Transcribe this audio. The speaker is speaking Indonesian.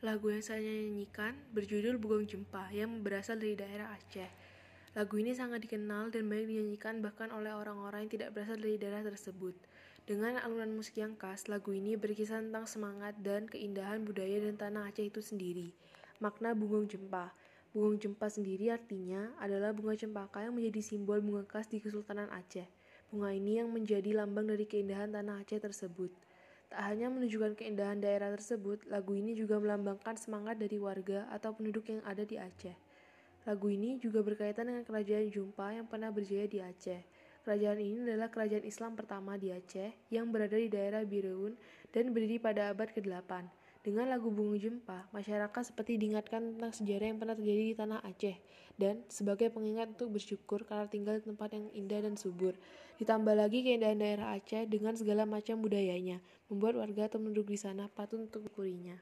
Lagu yang saya nyanyikan berjudul Bugong Jempa yang berasal dari daerah Aceh. Lagu ini sangat dikenal dan banyak dinyanyikan bahkan oleh orang-orang yang tidak berasal dari daerah tersebut. Dengan alunan musik yang khas, lagu ini berkisah tentang semangat dan keindahan budaya dan tanah Aceh itu sendiri. Makna Bugong Jempa Bugong Jempa sendiri artinya adalah bunga cempaka yang menjadi simbol bunga khas di Kesultanan Aceh. Bunga ini yang menjadi lambang dari keindahan tanah Aceh tersebut. Tak hanya menunjukkan keindahan daerah tersebut, lagu ini juga melambangkan semangat dari warga atau penduduk yang ada di Aceh. Lagu ini juga berkaitan dengan kerajaan Jumpa yang pernah berjaya di Aceh. Kerajaan ini adalah kerajaan Islam pertama di Aceh yang berada di daerah Bireun dan berdiri pada abad ke-8. Dengan lagu Bunga Jempa, masyarakat seperti diingatkan tentang sejarah yang pernah terjadi di tanah Aceh dan sebagai pengingat untuk bersyukur karena tinggal di tempat yang indah dan subur. Ditambah lagi keindahan daerah Aceh dengan segala macam budayanya, membuat warga atau penduduk di sana patut untuk mensyukurinya.